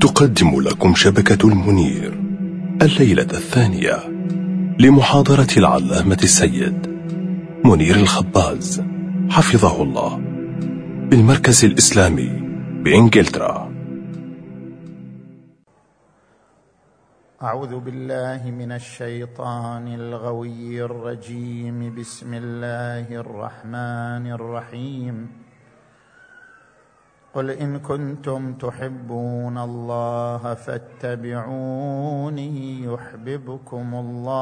تقدم لكم شبكة المنير الليلة الثانية لمحاضرة العلامة السيد منير الخباز حفظه الله بالمركز الإسلامي بإنجلترا. أعوذ بالله من الشيطان الغوي الرجيم بسم الله الرحمن الرحيم. قل إن كنتم تحبون الله فاتبعوني يحببكم الله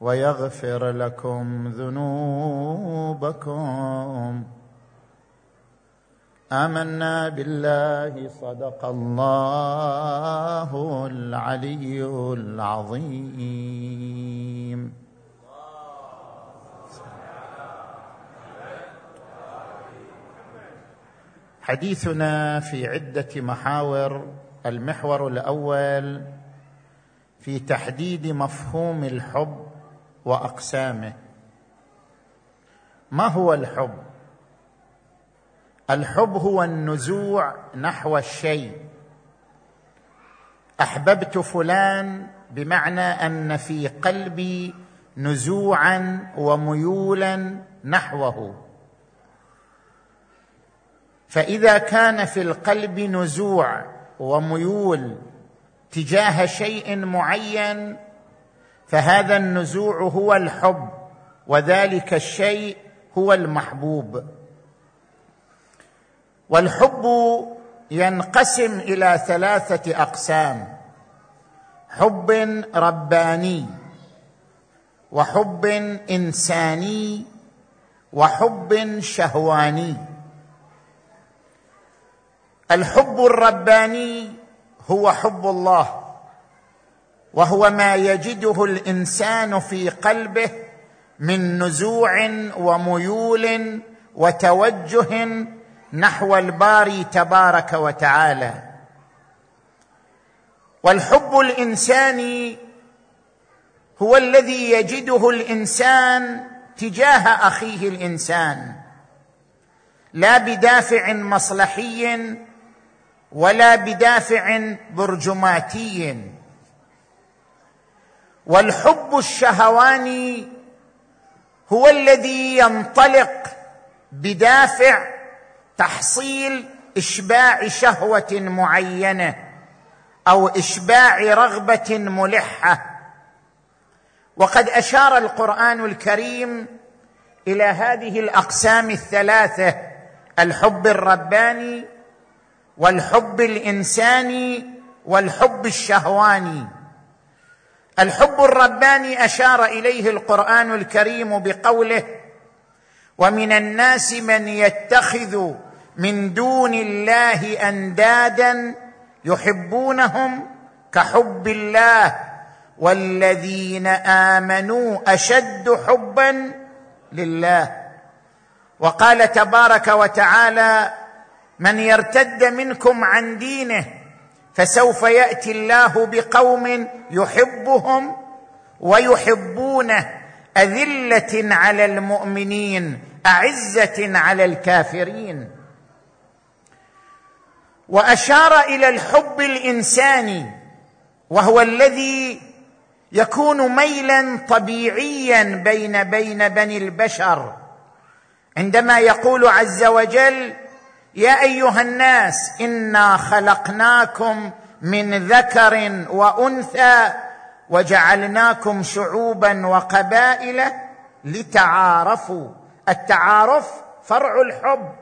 ويغفر لكم ذنوبكم. آمنا بالله صدق الله العلي العظيم. حديثنا في عدة محاور. المحور الأول في تحديد مفهوم الحب وأقسامه. ما هو الحب؟ الحب هو النزوع نحو الشيء. أحببت فلان بمعنى أن في قلبي نزوعا وميولا نحوه. فإذا كان في القلب نزوع وميول تجاه شيء معين فهذا النزوع هو الحب وذلك الشيء هو المحبوب. والحب ينقسم إلى ثلاثة أقسام حب رباني وحب إنساني وحب شهواني. الحب الرباني هو حب الله وهو ما يجده الإنسان في قلبه من نزوع وميول وتوجه نحو الباري تبارك وتعالى. والحب الانساني هو الذي يجده الإنسان تجاه أخيه الإنسان لا بدافع مصلحي ولا بدافع برجماتي. والحب الشهواني هو الذي ينطلق بدافع تحصيل إشباع شهوة معينة أو إشباع رغبة ملحة. وقد أشار القرآن الكريم إلى هذه الأقسام الثلاثة الحب الرباني والحب الانساني والحب الشهواني الحب الرباني أشار إليه القرآن الكريم بقوله ومن الناس من يتخذ من دون الله أندادا يحبونهم كحب الله والذين آمنوا أشد حبا لله. وقال تبارك وتعالى من يرتد منكم عن دينه فسوف يأتي الله بقوم يحبهم ويحبونه أذلة على المؤمنين أعزة على الكافرين. وأشار إلى الحب الإنساني وهو الذي يكون ميلا طبيعيا بين بين بني البشر. عندما يقول عز وجل يا أيها الناس إنا خلقناكم من ذكر وأنثى وجعلناكم شعوبا وقبائل لتعارفوا. التعارف فرع الحب.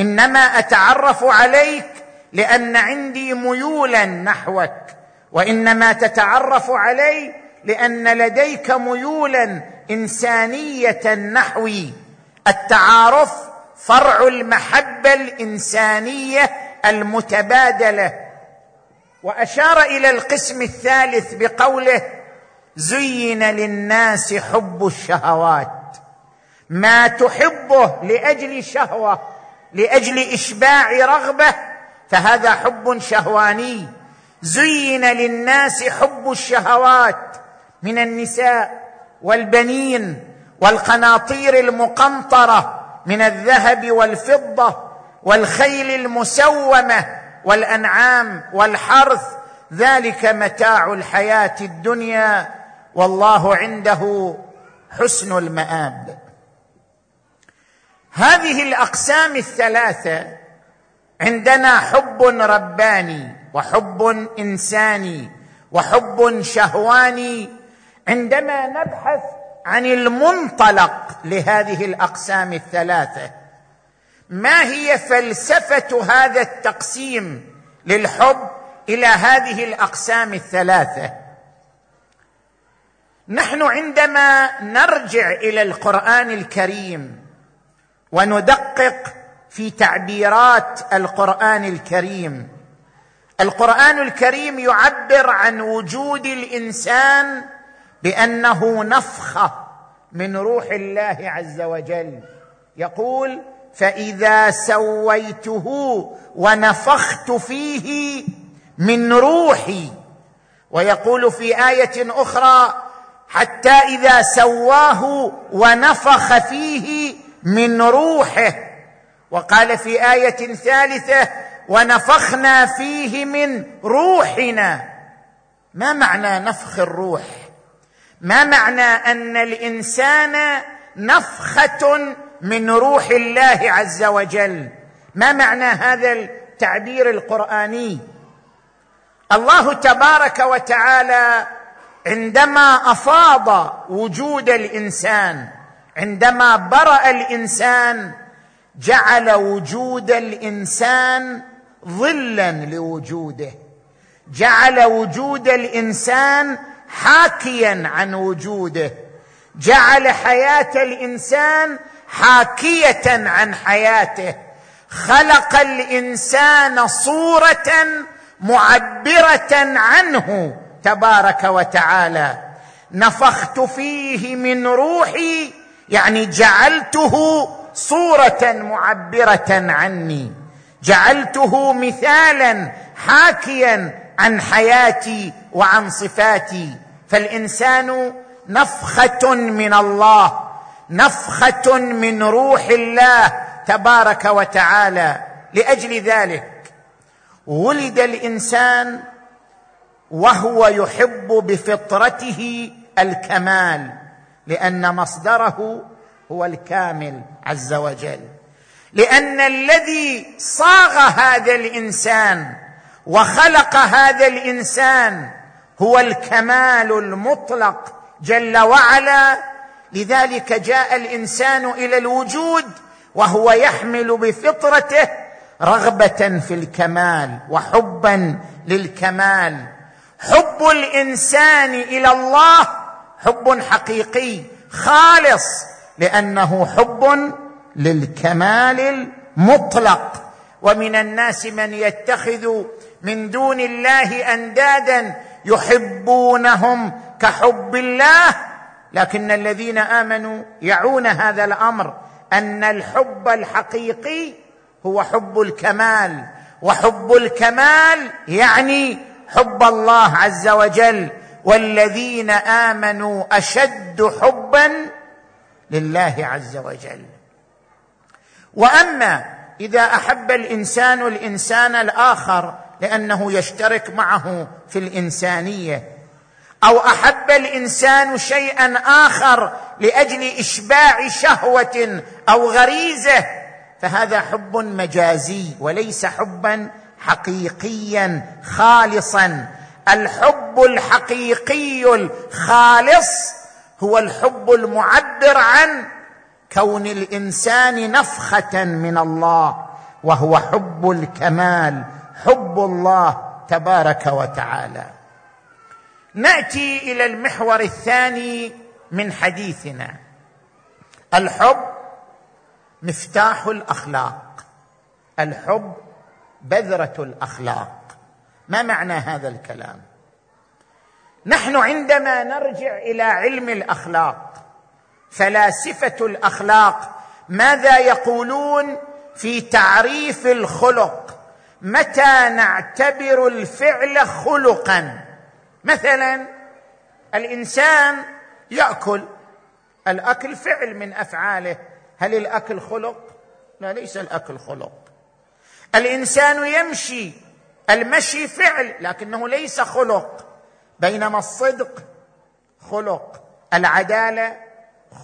إنما أتعرف عليك لأن عندي ميولا نحوك. وإنما تتعرف علي لأن لديك ميولا إنسانية نحوي. التعارف فرع المحبة الإنسانية المتبادلة. وأشار إلى القسم الثالث بقوله زين للناس حب الشهوات. ما تحبه لأجل شهوة لأجل إشباع رغبة فهذا حب شهواني. زين للناس حب الشهوات من النساء والبنين والقناطير المقنطرة. من الذهب والفضة والخيل المسومة والأنعام والحرث ذلك متاع الحياة الدنيا والله عنده حسن المآب. هذه الأقسام الثلاثة عندنا حب رباني وحب إنساني وحب شهواني. عندما نبحث عن المنطلق لهذه الأقسام الثلاثة. ما هي فلسفة هذا التقسيم للحب إلى هذه الأقسام الثلاثة؟ نحن عندما نرجع إلى القرآن الكريم وندقق في تعبيرات القرآن الكريم القرآن الكريم يعبر عن وجود الإنسان بأنه نفخه من روح الله عز وجل. يقول فإذا سويته ونفخت فيه من روحي. ويقول في آية أخرى حتى إذا سواه ونفخ فيه من روحه. وقال في آية ثالثة ونفخنا فيه من روحنا. ما معنى نفخ الروح؟ ما معنى أن الإنسان نفخة من روح الله عز وجل؟ ما معنى هذا التعبير القرآني؟ الله تبارك وتعالى عندما أفاض وجود الإنسان عندما برأ الإنسان جعل وجود الإنسان ظلا لوجوده. جعل وجود الإنسان حاكيا عن وجوده. جعل حياة الإنسان حاكية عن حياته. خلق الإنسان صورة معبرة عنه تبارك وتعالى. نفخت فيه من روحي يعني جعلته صورة معبرة عني. جعلته مثالا حاكيا عن حياتي وعن صفاتي. فالإنسان نفخة من الله نفخة من روح الله تبارك وتعالى لأجل ذلك. ولد الإنسان وهو يحب بفطرته الكمال لأن مصدره هو الكامل عز وجل. لأن الذي صاغ هذا الإنسان وخلق هذا الإنسان هو الكمال المطلق جل وعلا. لذلك جاء الإنسان إلى الوجود وهو يحمل بفطرته رغبة في الكمال وحبا للكمال. حب الإنسان إلى الله حب حقيقي خالص لأنه حب للكمال المطلق. ومن الناس من يتخذ من دون الله أندادا يحبونهم كحب الله لكن الذين آمنوا يعون هذا الأمر أن الحب الحقيقي هو حب الكمال وحب الكمال يعني حب الله عز وجل. والذين آمنوا أشد حبا لله عز وجل. وأما إذا أحب الإنسان الإنسان الآخر لأنه يشترك معه في الإنسانية. أو أحب الإنسان شيئا آخر لأجل إشباع شهوة أو غريزة فهذا حب مجازي وليس حبا حقيقيا خالصا. الحب الحقيقي الخالص هو الحب المعبر عن كون الإنسان نفخة من الله وهو حب الكمال. حب الله تبارك وتعالى. نأتي إلى المحور الثاني من حديثنا. الحب مفتاح الأخلاق. الحب بذرة الأخلاق. ما معنى هذا الكلام؟ نحن عندما نرجع إلى علم الأخلاق فلاسفة الأخلاق ماذا يقولون في تعريف الخلق؟ متى نعتبر الفعل خلقا؟ مثلا الإنسان يأكل. الأكل فعل من أفعاله. هل الأكل خلق؟ لا ليس الأكل خلق. الإنسان يمشي. المشي فعل لكنه ليس خلق. بينما الصدق خلق. العدالة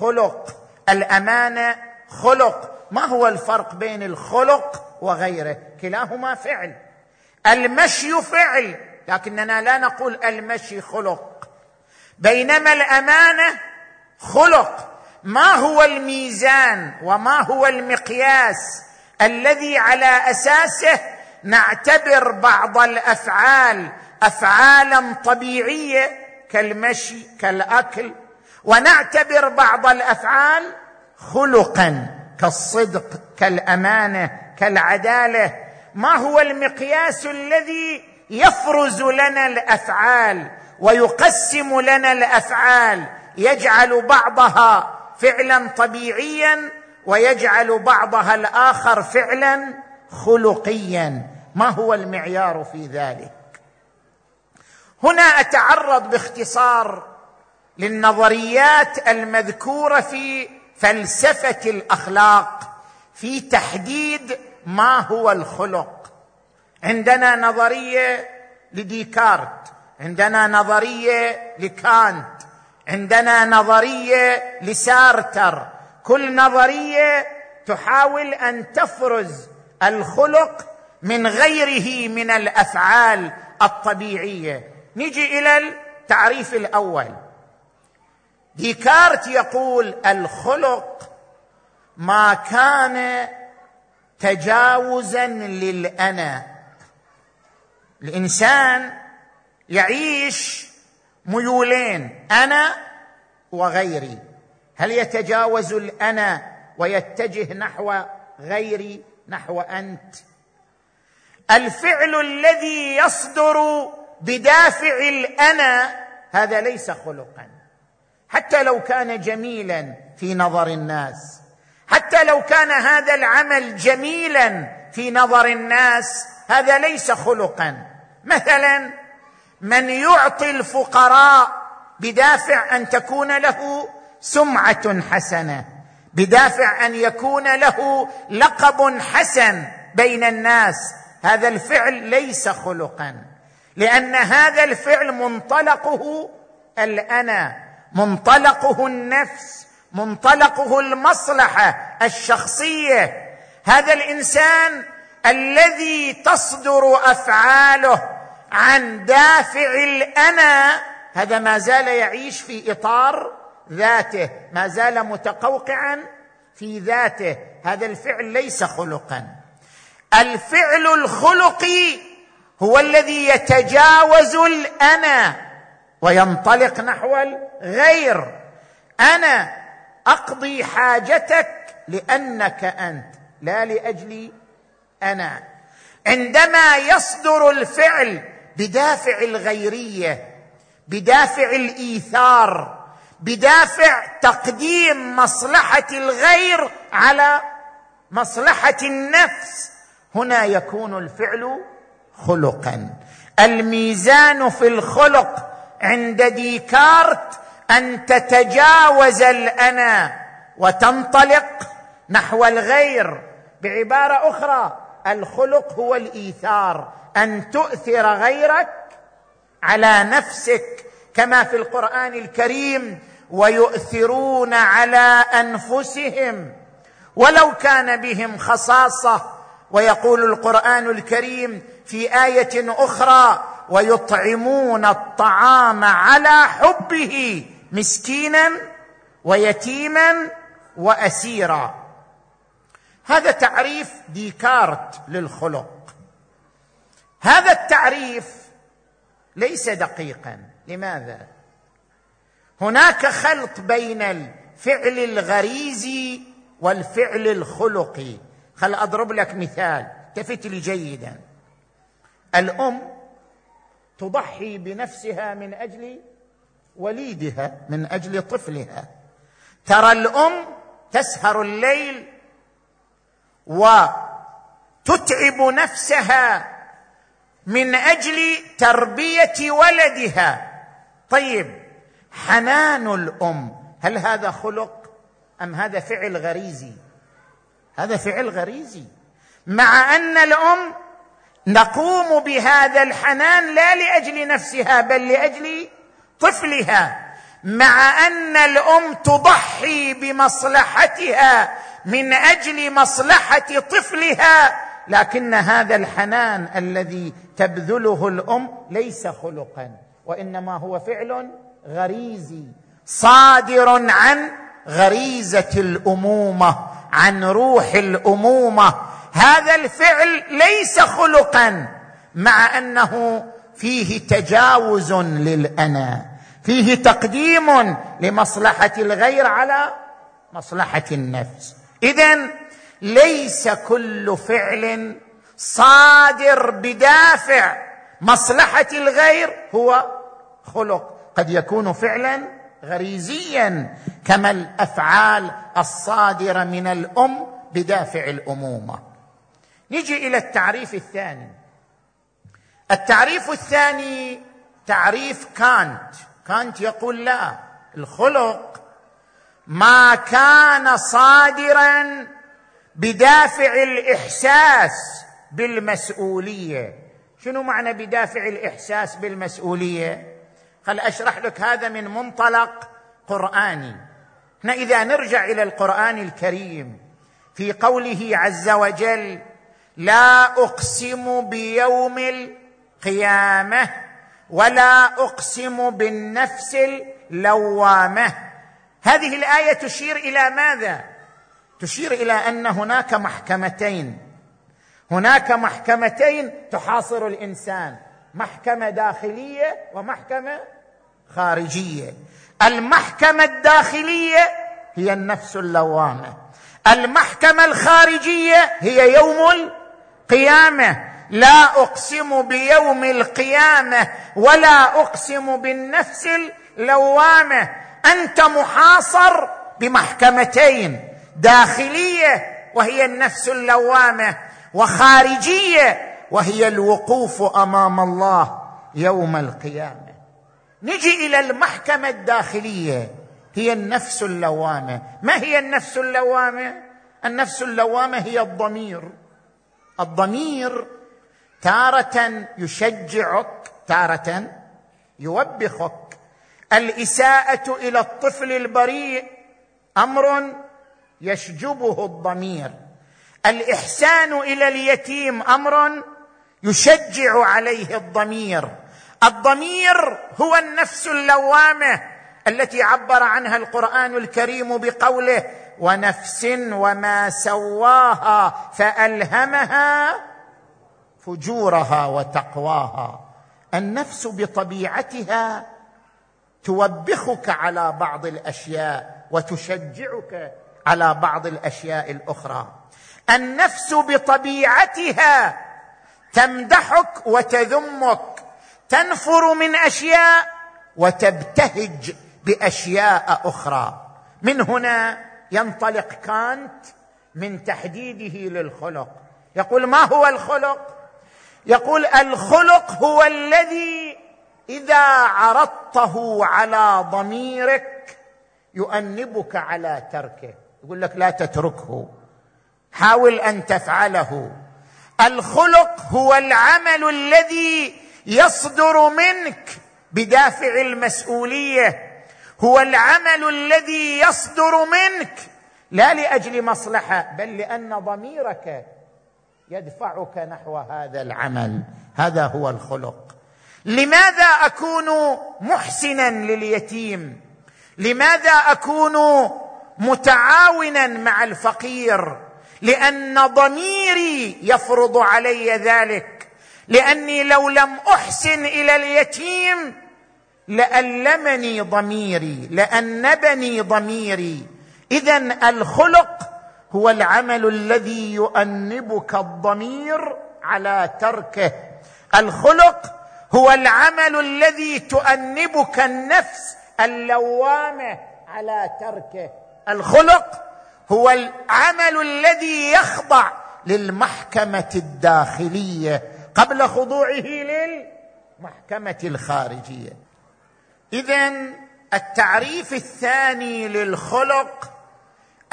خلق. الأمانة خلق. ما هو الفرق بين الخلق وغيره. كلاهما فعل. المشي فعل. لكننا لا نقول المشي خلق. بينما الأمانة خلق. ما هو الميزان وما هو المقياس الذي على أساسه نعتبر بعض الأفعال افعالا طبيعية كالمشي كالأكل ونعتبر بعض الأفعال خلقا كالصدق كالأمانة كالعدالة. ما هو المقياس الذي يفرز لنا الأفعال ويقسم لنا الأفعال؟ يجعل بعضها فعلا طبيعيا ويجعل بعضها الآخر فعلا خلقيا. ما هو المعيار في ذلك؟ هنا أتعرض باختصار للنظريات المذكورة في فلسفة الأخلاق في تحديد ما هو الخلق؟ عندنا نظرية لديكارت عندنا نظرية لكانت عندنا نظرية لسارتر. كل نظرية تحاول أن تفرز الخلق من غيره من الأفعال الطبيعية. نجي إلى التعريف الأول. ديكارت يقول الخلق ما كان تجاوزا للأنا. الإنسان يعيش ميولين أنا وغيري. هل يتجاوز الأنا ويتجه نحو غيري نحو أنت؟ الفعل الذي يصدر بدافع الأنا هذا ليس خلقا. حتى لو كان جميلا في نظر الناس. حتى لو كان هذا العمل جميلا في نظر الناس هذا ليس خلقا. مثلا من يعطي الفقراء بدافع أن تكون له سمعة حسنة بدافع أن يكون له لقب حسن بين الناس. هذا الفعل ليس خلقا. لأن هذا الفعل منطلقه الأنا منطلقه النفس. منطلقه المصلحة الشخصية. هذا الإنسان الذي تصدر أفعاله عن دافع الأنا. هذا ما زال يعيش في إطار ذاته ما زال متقوقعا في ذاته. هذا الفعل ليس خلقا. الفعل الخلقي هو الذي يتجاوز الأنا وينطلق نحو الغير. أنا أقضي حاجتك لأنك أنت لا لأجلي أنا. عندما يصدر الفعل بدافع الغيرية بدافع الإيثار بدافع تقديم مصلحة الغير على مصلحة النفس هنا يكون الفعل خلقا. الميزان في الخلق عند ديكارت أن تتجاوز الأنا وتنطلق نحو الغير بعبارة أخرى. الخلق هو الإيثار. أن تؤثر غيرك على نفسك كما في القرآن الكريم ويؤثرون على أنفسهم. ولو كان بهم خصاصة ويقول القرآن الكريم في آية أخرى ويطعمون الطعام على حبه مسكينا ويتيما وأسيرا. هذا تعريف ديكارت للخلق. هذا التعريف ليس دقيقا. لماذا؟ هناك خلط بين الفعل الغريزي والفعل الخلقي. خل أضرب لك مثال التفت لي جيدا. الأم تضحي بنفسها من أجل وليدها من أجل طفلها. ترى الأم تسهر الليل وتتعب نفسها من أجل تربية ولدها. طيب حنان الأم هل هذا خلق أم هذا فعل غريزي؟ هذا فعل غريزي. مع أن الأم نقوم بهذا الحنان لا لأجل نفسها بل لأجل طفلها مع أن الأم تضحي بمصلحتها من أجل مصلحة طفلها لكن هذا الحنان الذي تبذله الأم ليس خلقا وإنما هو فعل غريزي صادر عن غريزة الأمومة عن روح الأمومة. هذا الفعل ليس خلقا مع أنه فيه تجاوز للأنا. فيه تقديم لمصلحة الغير على مصلحة النفس. اذا ليس كل فعل صادر بدافع مصلحة الغير هو خلق. قد يكون فعلا غريزيا كما الأفعال الصادرة من الأم بدافع الأمومة. نجي إلى التعريف الثاني. التعريف الثاني تعريف كانت. كانت يقول لا الخلق ما كان صادرا بدافع الإحساس بالمسؤولية. شنو معنى بدافع الإحساس بالمسؤولية؟ خل أشرح لك هذا من منطلق قرآني. إحنا إذا نرجع إلى القرآن الكريم في قوله عز وجل لا أقسم بيوم القيامة ولا أقسم بالنفس اللوامة. هذه الآية تشير إلى ماذا؟ تشير إلى أن هناك محكمتين. هناك محكمتين تحاصر الإنسان محكمة داخلية ومحكمة خارجية. المحكمة الداخلية هي النفس اللوامة. المحكمة الخارجية هي يوم القيامة. لا أقسم بيوم القيامة ولا أقسم بالنفس اللوامة. أنت محاصر بمحكمتين داخلية وهي النفس اللوامة وخارجية وهي الوقوف أمام الله يوم القيامة. نجي إلى المحكمة الداخلية هي النفس اللوامة. ما هي النفس اللوامة؟ النفس اللوامة هي الضمير. الضمير تارة يشجعك تارة يوبخك. الإساءة إلى الطفل البريء أمر يشجبه الضمير. الإحسان إلى اليتيم أمر يشجع عليه الضمير. الضمير هو النفس اللوامة التي عبر عنها القرآن الكريم بقوله ونفس وما سواها فألهمها فجورها وتقواها. النفس بطبيعتها توبخك على بعض الأشياء وتشجعك على بعض الأشياء الأخرى. النفس بطبيعتها تمدحك وتذمك تنفر من أشياء وتبتهج بأشياء أخرى. من هنا ينطلق كانت من تحديده للخلق. يقول ما هو الخلق؟ يقول الخلق هو الذي إذا عرضته على ضميرك يؤنبك على تركه. يقول لك لا تتركه. حاول أن تفعله. الخلق هو العمل الذي يصدر منك بدافع المسؤولية. هو العمل الذي يصدر منك. لا لأجل مصلحة بل لأن ضميرك يدفعك نحو هذا العمل. هذا هو الخلق. لماذا أكون محسنا لليتيم؟ لماذا أكون متعاونا مع الفقير؟ لأن ضميري يفرض علي ذلك. لأني لو لم أحسن إلى اليتيم لألمني ضميري لأنبني ضميري. اذا الخلق هو العمل الذي يؤنبك الضمير على تركه. الخلق هو العمل الذي تؤنبك النفس اللوامة على تركه. الخلق هو العمل الذي يخضع للمحكمة الداخلية قبل خضوعه للمحكمة الخارجية. اذا التعريف الثاني للخلق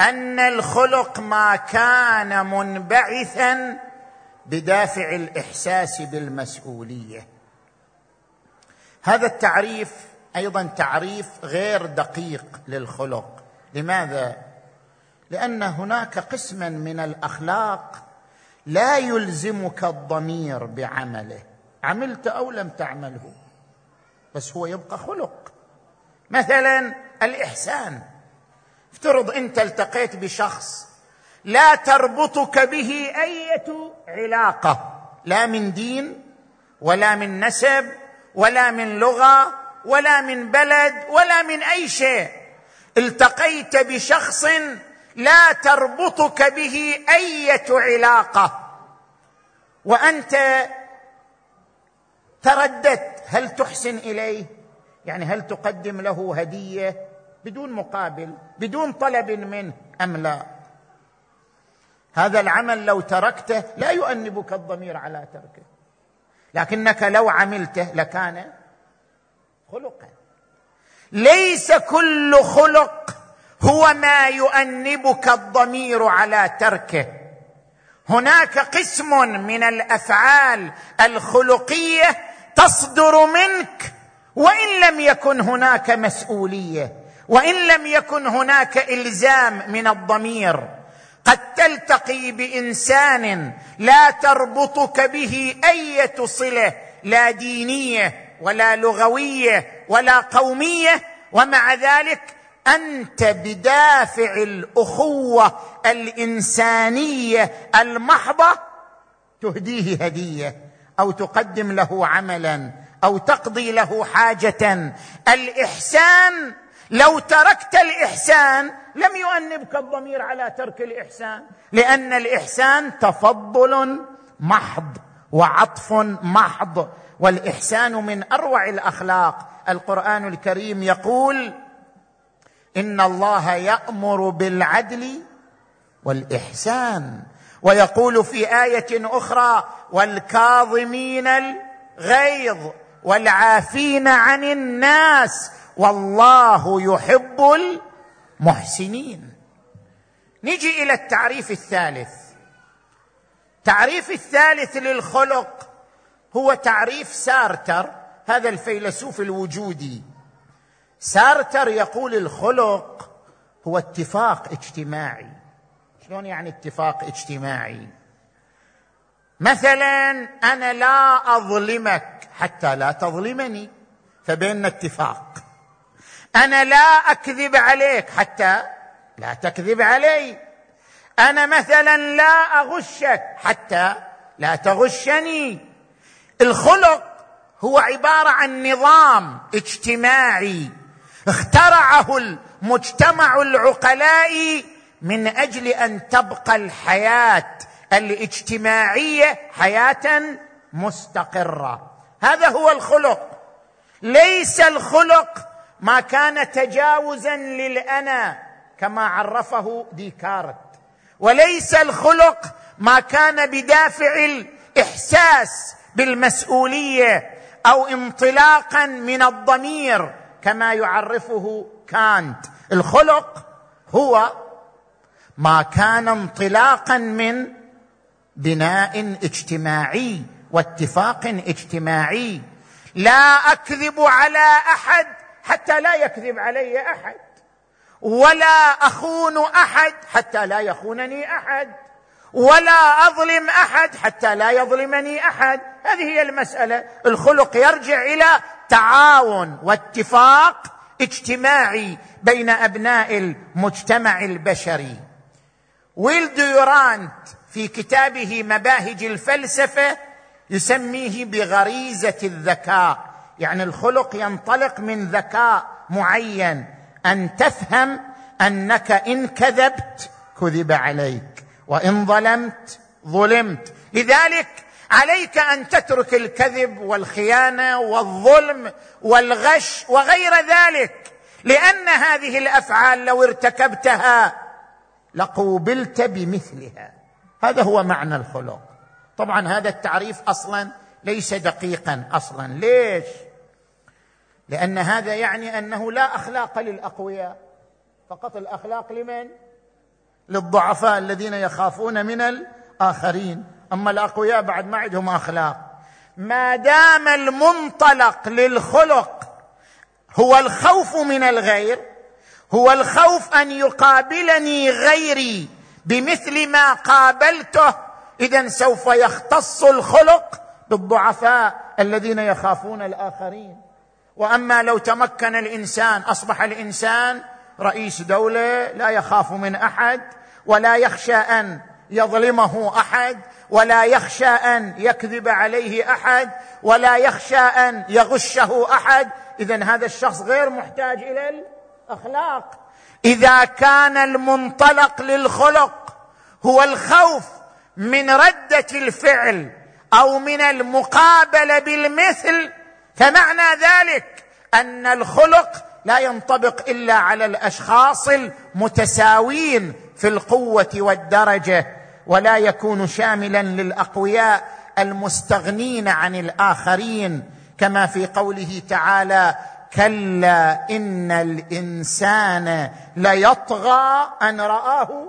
أن الخلق ما كان منبعثا بدافع الإحساس بالمسؤولية. هذا التعريف أيضا تعريف غير دقيق للخلق. لماذا؟ لأن هناك قسما من الأخلاق لا يلزمك الضمير بعمله. عملت أو لم تعمله بس هو يبقى خلق. مثلا الإحسان. افترض انت التقيت بشخص لا تربطك به أية علاقة لا من دين ولا من نسب ولا من لغة ولا من بلد ولا من أي شيء. التقيت بشخص لا تربطك به أية علاقة. وأنت ترددت هل تحسن إليه؟ يعني هل تقدم له هدية؟ بدون مقابل بدون طلب منه أم لا؟ هذا العمل لو تركته لا يؤنبك الضمير على تركه. لكنك لو عملته لكان خلقا. ليس كل خلق هو ما يؤنبك الضمير على تركه. هناك قسم من الأفعال الخلقية تصدر منك وإن لم يكن هناك مسؤولية. وإن لم يكن هناك إلزام من الضمير قد تلتقي بإنسان لا تربطك به إيه صله لا دينية ولا لغوية ولا قومية ومع ذلك أنت بدافع الأخوة الإنسانية المحضة تهديه هدية أو تقدم له عملا أو تقضي له حاجة. الإحسان لو تركت الإحسان لم يؤنبك الضمير على ترك الإحسان لأن الإحسان تفضل محض وعطف محض والإحسان من أروع الأخلاق. القرآن الكريم يقول إن الله يأمر بالعدل والإحسان. ويقول في آية أخرى والكاظمين الغيظ والعافين عن الناس والله يحب المحسنين. نجي إلى التعريف الثالث. التعريف الثالث للخلق هو تعريف سارتر هذا الفيلسوف الوجودي. سارتر يقول الخلق هو اتفاق اجتماعي. شلون يعني اتفاق اجتماعي؟ مثلا أنا لا أظلمك حتى لا تظلمني فبيننا اتفاق. أنا لا أكذب عليك حتى لا تكذب علي. أنا مثلا لا أغشك حتى لا تغشني. الخلق هو عبارة عن نظام اجتماعي اخترعه المجتمع العقلاء من أجل أن تبقى الحياة الاجتماعية حياة مستقرة. هذا هو الخلق. ليس الخلق ما كان تجاوزا للأنا كما عرفه ديكارت. وليس الخلق ما كان بدافع الإحساس بالمسؤولية أو انطلاقا من الضمير كما يعرفه كانت. الخلق هو ما كان انطلاقا من بناء اجتماعي واتفاق اجتماعي. لا أكذب على أحد حتى لا يكذب علي أحد. ولا أخون أحد حتى لا يخونني أحد. ولا أظلم أحد حتى لا يظلمني أحد. هذه هي المسألة. الخلق يرجع إلى تعاون واتفاق اجتماعي بين أبناء المجتمع البشري. ويل ديورانت في كتابه مباهج الفلسفة يسميه بغريزة الذكاء. يعني الخلق ينطلق من ذكاء معين. أن تفهم أنك إن كذبت كذب عليك وإن ظلمت ظلمت. لذلك عليك أن تترك الكذب والخيانة والظلم والغش وغير ذلك لأن هذه الأفعال لو ارتكبتها لقوبلت بمثلها. هذا هو معنى الخلق. طبعا هذا التعريف أصلا ليس دقيقا أصلا. ليش؟ لأن هذا يعني أنه لا أخلاق للأقوياء. فقط الأخلاق لمن؟ للضعفاء الذين يخافون من الآخرين. أما الأقوياء بعد ما عندهم أخلاق. ما دام المنطلق للخلق هو الخوف من الغير هو الخوف أن يقابلني غيري بمثل ما قابلته إذا سوف يختص الخلق بالضعفاء الذين يخافون الآخرين. وأما لو تمكن الإنسان أصبح الإنسان رئيس دولة لا يخاف من أحد ولا يخشى أن يظلمه أحد ولا يخشى أن يكذب عليه أحد ولا يخشى أن يغشه أحد. اذا هذا الشخص غير محتاج إلى الأخلاق. إذا كان المنطلق للخلق هو الخوف من ردة الفعل أو من المقابلة بالمثل فمعنى ذلك أن الخلق لا ينطبق إلا على الأشخاص المتساوين في القوة والدرجة ولا يكون شاملا للأقوياء المستغنين عن الآخرين كما في قوله تعالى كلا إن الإنسان ليطغى أن رآه.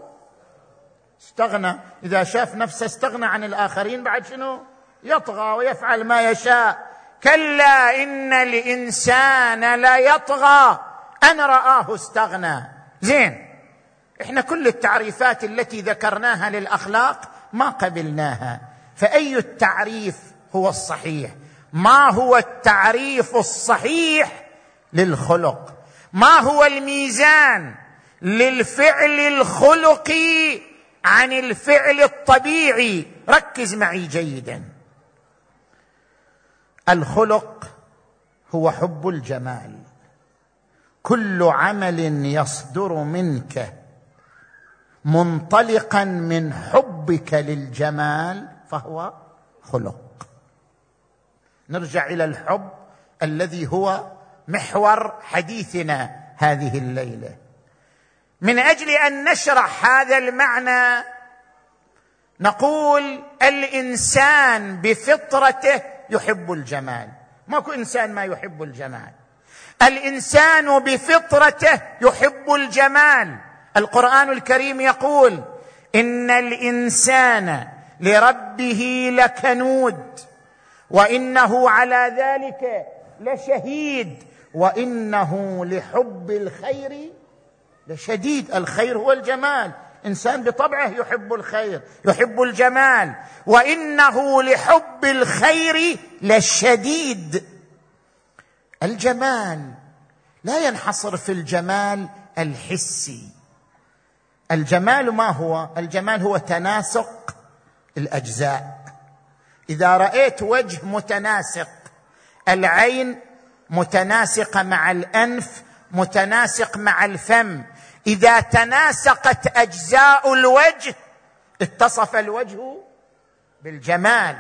استغنى إذا شاف نفسه استغنى عن الآخرين بعد شنو؟ يطغى ويفعل ما يشاء. كلا إن الإنسان ليطغى ان رآه استغنى. زين. إحنا كل التعريفات التي ذكرناها للأخلاق ما قبلناها. فأي التعريف هو الصحيح؟ ما هو التعريف الصحيح للخلق؟ ما هو الميزان للفعل الخلقي عن الفعل الطبيعي؟ ركز معي جيدا. الخلق هو حب الجمال. كل عمل يصدر منك منطلقا من حبك للجمال فهو خلق. نرجع إلى الحب الذي هو محور حديثنا هذه الليلة. من أجل أن نشرح هذا المعنى نقول الإنسان بفطرته يحب الجمال. ماكو إنسان ما يحب الجمال. الإنسان بفطرته يحب الجمال. القرآن الكريم يقول إن الإنسان لربه لكنود وإنه على ذلك لشهيد وإنه لحب الخير لشديد. الخير هو الجمال. انسان بطبعه يحب الخير يحب الجمال وإنه لحب الخير لشديد الجمال لا ينحصر في الجمال الحسي. الجمال ما هو؟ الجمال هو تناسق الأجزاء. إذا رأيت وجه متناسق العين متناسقة مع الأنف متناسق مع الفم إذا تناسقت أجزاء الوجه اتصف الوجه بالجمال.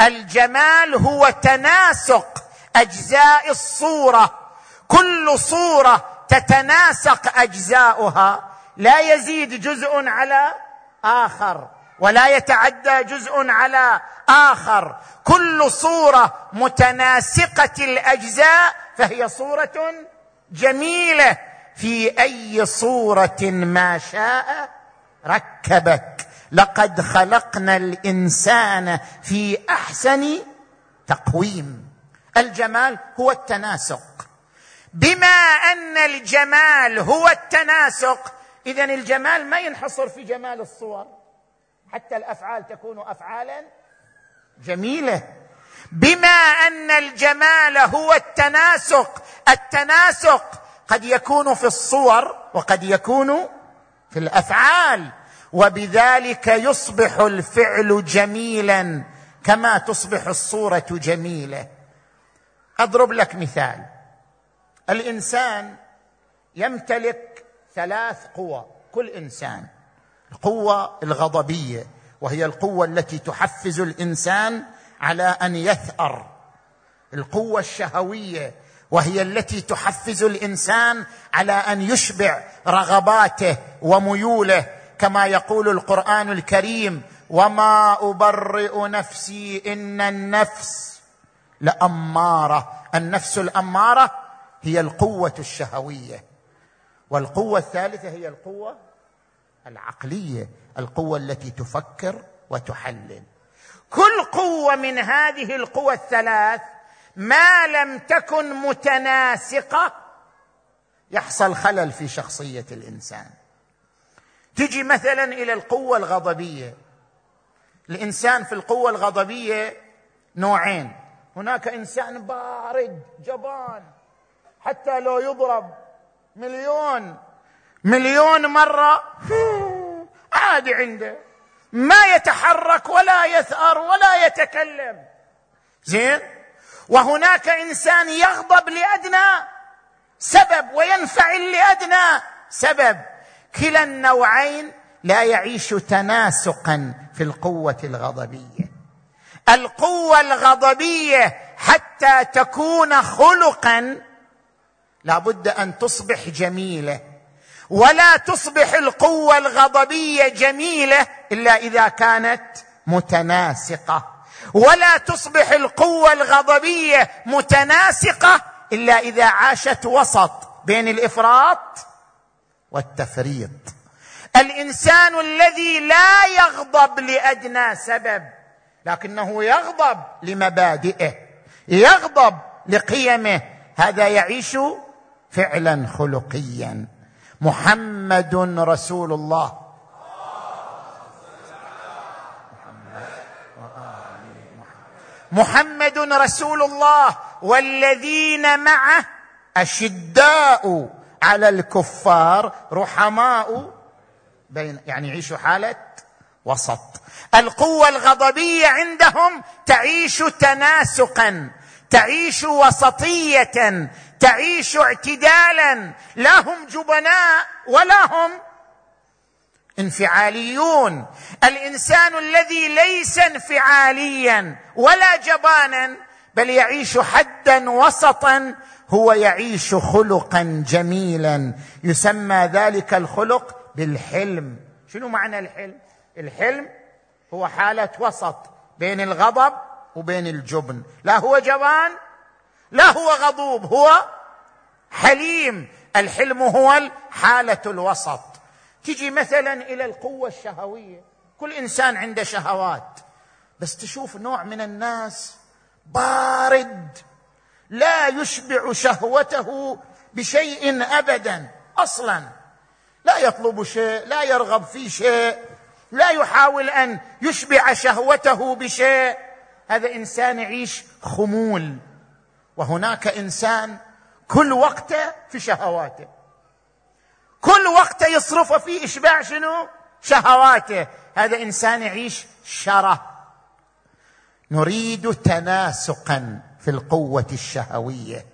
الجمال هو تناسق أجزاء الصورة. كل صورة تتناسق أجزاؤها. لا يزيد جزء على آخر ولا يتعدى جزء على آخر. كل صورة متناسقة الأجزاء فهي صورة جميلة. في أي صورة ما شاء ركبك. لقد خلقنا الإنسان في أحسن تقويم. الجمال هو التناسق. بما أن الجمال هو التناسق اذا الجمال ما ينحصر في جمال الصور. حتى الأفعال تكون افعالا جميلة. بما أن الجمال هو التناسق التناسق قد يكون في الصور وقد يكون في الأفعال وبذلك يصبح الفعل جميلا كما تصبح الصورة جميلة. أضرب لك مثال. الإنسان يمتلك ثلاث قوى كل إنسان. القوة الغضبية وهي القوة التي تحفز الإنسان على أن يثأر. القوة الشهوية وهي التي تحفز الإنسان على أن يشبع رغباته وميوله كما يقول القرآن الكريم وما أبرئ نفسي إن النفس لأمارة. النفس الأمارة هي القوة الشهوية والقوة الثالثة هي القوة العقلية القوة التي تفكر وتحلل. كل قوة من هذه القوى الثلاث ما لم تكن متناسقة يحصل خلل في شخصية الإنسان. تجي مثلا إلى القوة الغضبية. الإنسان في القوة الغضبية نوعين. هناك إنسان بارد جبان حتى لو يضرب مليون مليون مرة عادي عنده. ما يتحرك ولا يثأر ولا يتكلم. زين؟ وهناك إنسان يغضب لأدنى سبب وينفعل لأدنى سبب. كلا النوعين لا يعيش تناسقا في القوة الغضبية. القوة الغضبية حتى تكون خلقا لابد أن تصبح جميلة ولا تصبح القوة الغضبية جميلة إلا إذا كانت متناسقة. ولا تصبح القوة الغضبية متناسقة إلا إذا عاشت وسط بين الإفراط والتفريط. الإنسان الذي لا يغضب لأدنى سبب لكنه يغضب لمبادئه يغضب لقيمه هذا يعيش فعلا خلقيا. محمد رسول الله. محمد رسول الله والذين معه أشداء على الكفار رحماء بين يعني يعيشوا حالة وسط. القوة الغضبية عندهم تعيش تناسقا تعيش وسطية تعيش اعتدالا. لا هم جبناء ولا هم انفعاليون. الإنسان الذي ليس انفعاليا ولا جبانا بل يعيش حدا وسطا هو يعيش خلقا جميلا. يسمى ذلك الخلق بالحلم. شنو معنى الحلم؟ الحلم هو حالة وسط بين الغضب وبين الجبن. لا هو جبان لا هو غضوب هو حليم. الحلم هو حالة الوسط. تجي مثلا إلى القوة الشهوية. كل إنسان عنده شهوات. بس تشوف نوع من الناس بارد لا يشبع شهوته بشيء ابدا أصلا. لا يطلب شيء لا يرغب في شيء لا يحاول أن يشبع شهوته بشيء. هذا إنسان يعيش خمول. وهناك إنسان كل وقته في شهواته. كل وقته يصرفه في إشباع شنو؟ شهواته. هذا إنسان يعيش شرة. نريد تناسقا في القوة الشهوية.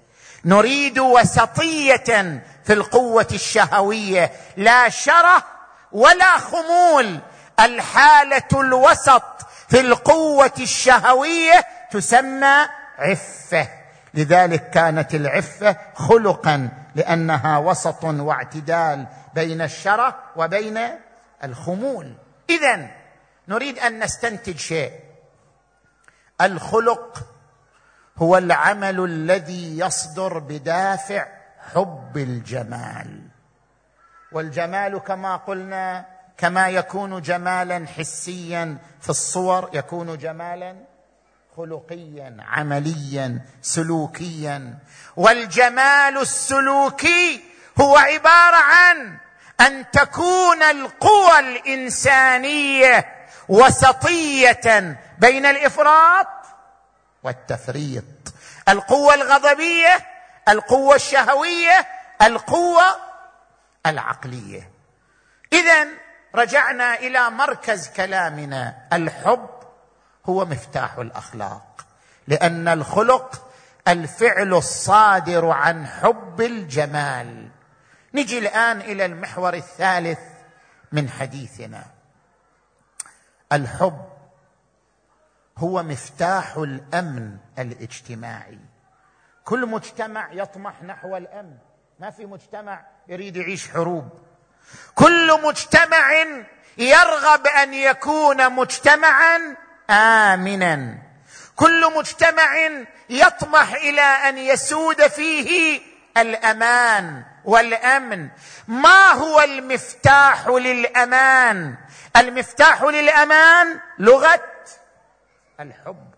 نريد وسطية في القوة الشهوية. لا شرة ولا خمول. الحالة الوسط في القوة الشهوية تسمى عفة. لذلك كانت العفة خلقا لأنها وسط واعتدال بين الشره وبين الخمول. اذا نريد أن نستنتج شيء. الخلق هو العمل الذي يصدر بدافع حب الجمال. والجمال كما قلنا كما يكون جمالا حسيا في الصور يكون جمالا خلقيا عمليا سلوكيا. والجمال السلوكي هو عبارة عن أن تكون القوى الإنسانية وسطية بين الإفراط والتفريط. القوة الغضبية القوة الشهوية القوة العقلية. اذا رجعنا إلى مركز كلامنا الحب. هو مفتاح الأخلاق. لأن الخلق الفعل الصادر عن حب الجمال. نجي الآن إلى المحور الثالث من حديثنا. الحب هو مفتاح الأمن الاجتماعي. كل مجتمع يطمح نحو الأمن. ما في مجتمع يريد يعيش حروب. كل مجتمع يرغب أن يكون مجتمعا آمنا. كل مجتمع يطمح إلى أن يسود فيه الأمان والأمن. ما هو المفتاح للأمان؟ المفتاح للأمان لغة الحب.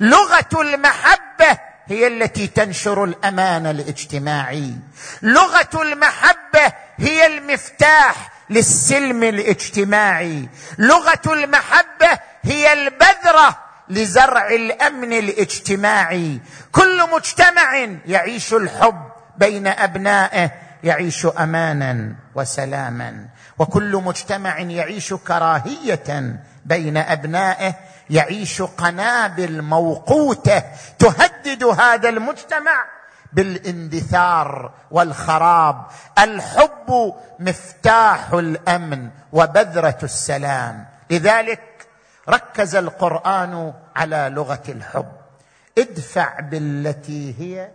لغة المحبة هي التي تنشر الأمان الاجتماعي. لغة المحبة هي المفتاح للسلم الاجتماعي. لغة المحبة هي البذرة لزرع الأمن الاجتماعي. كل مجتمع يعيش الحب بين أبنائه يعيش امانا وسلاما. وكل مجتمع يعيش كراهية بين أبنائه يعيش قنابل موقوته تهدد هذا المجتمع بالاندثار والخراب. الحب مفتاح الأمن وبذرة السلام. لذلك ركز القرآن على لغة الحب. ادفع بالتي هي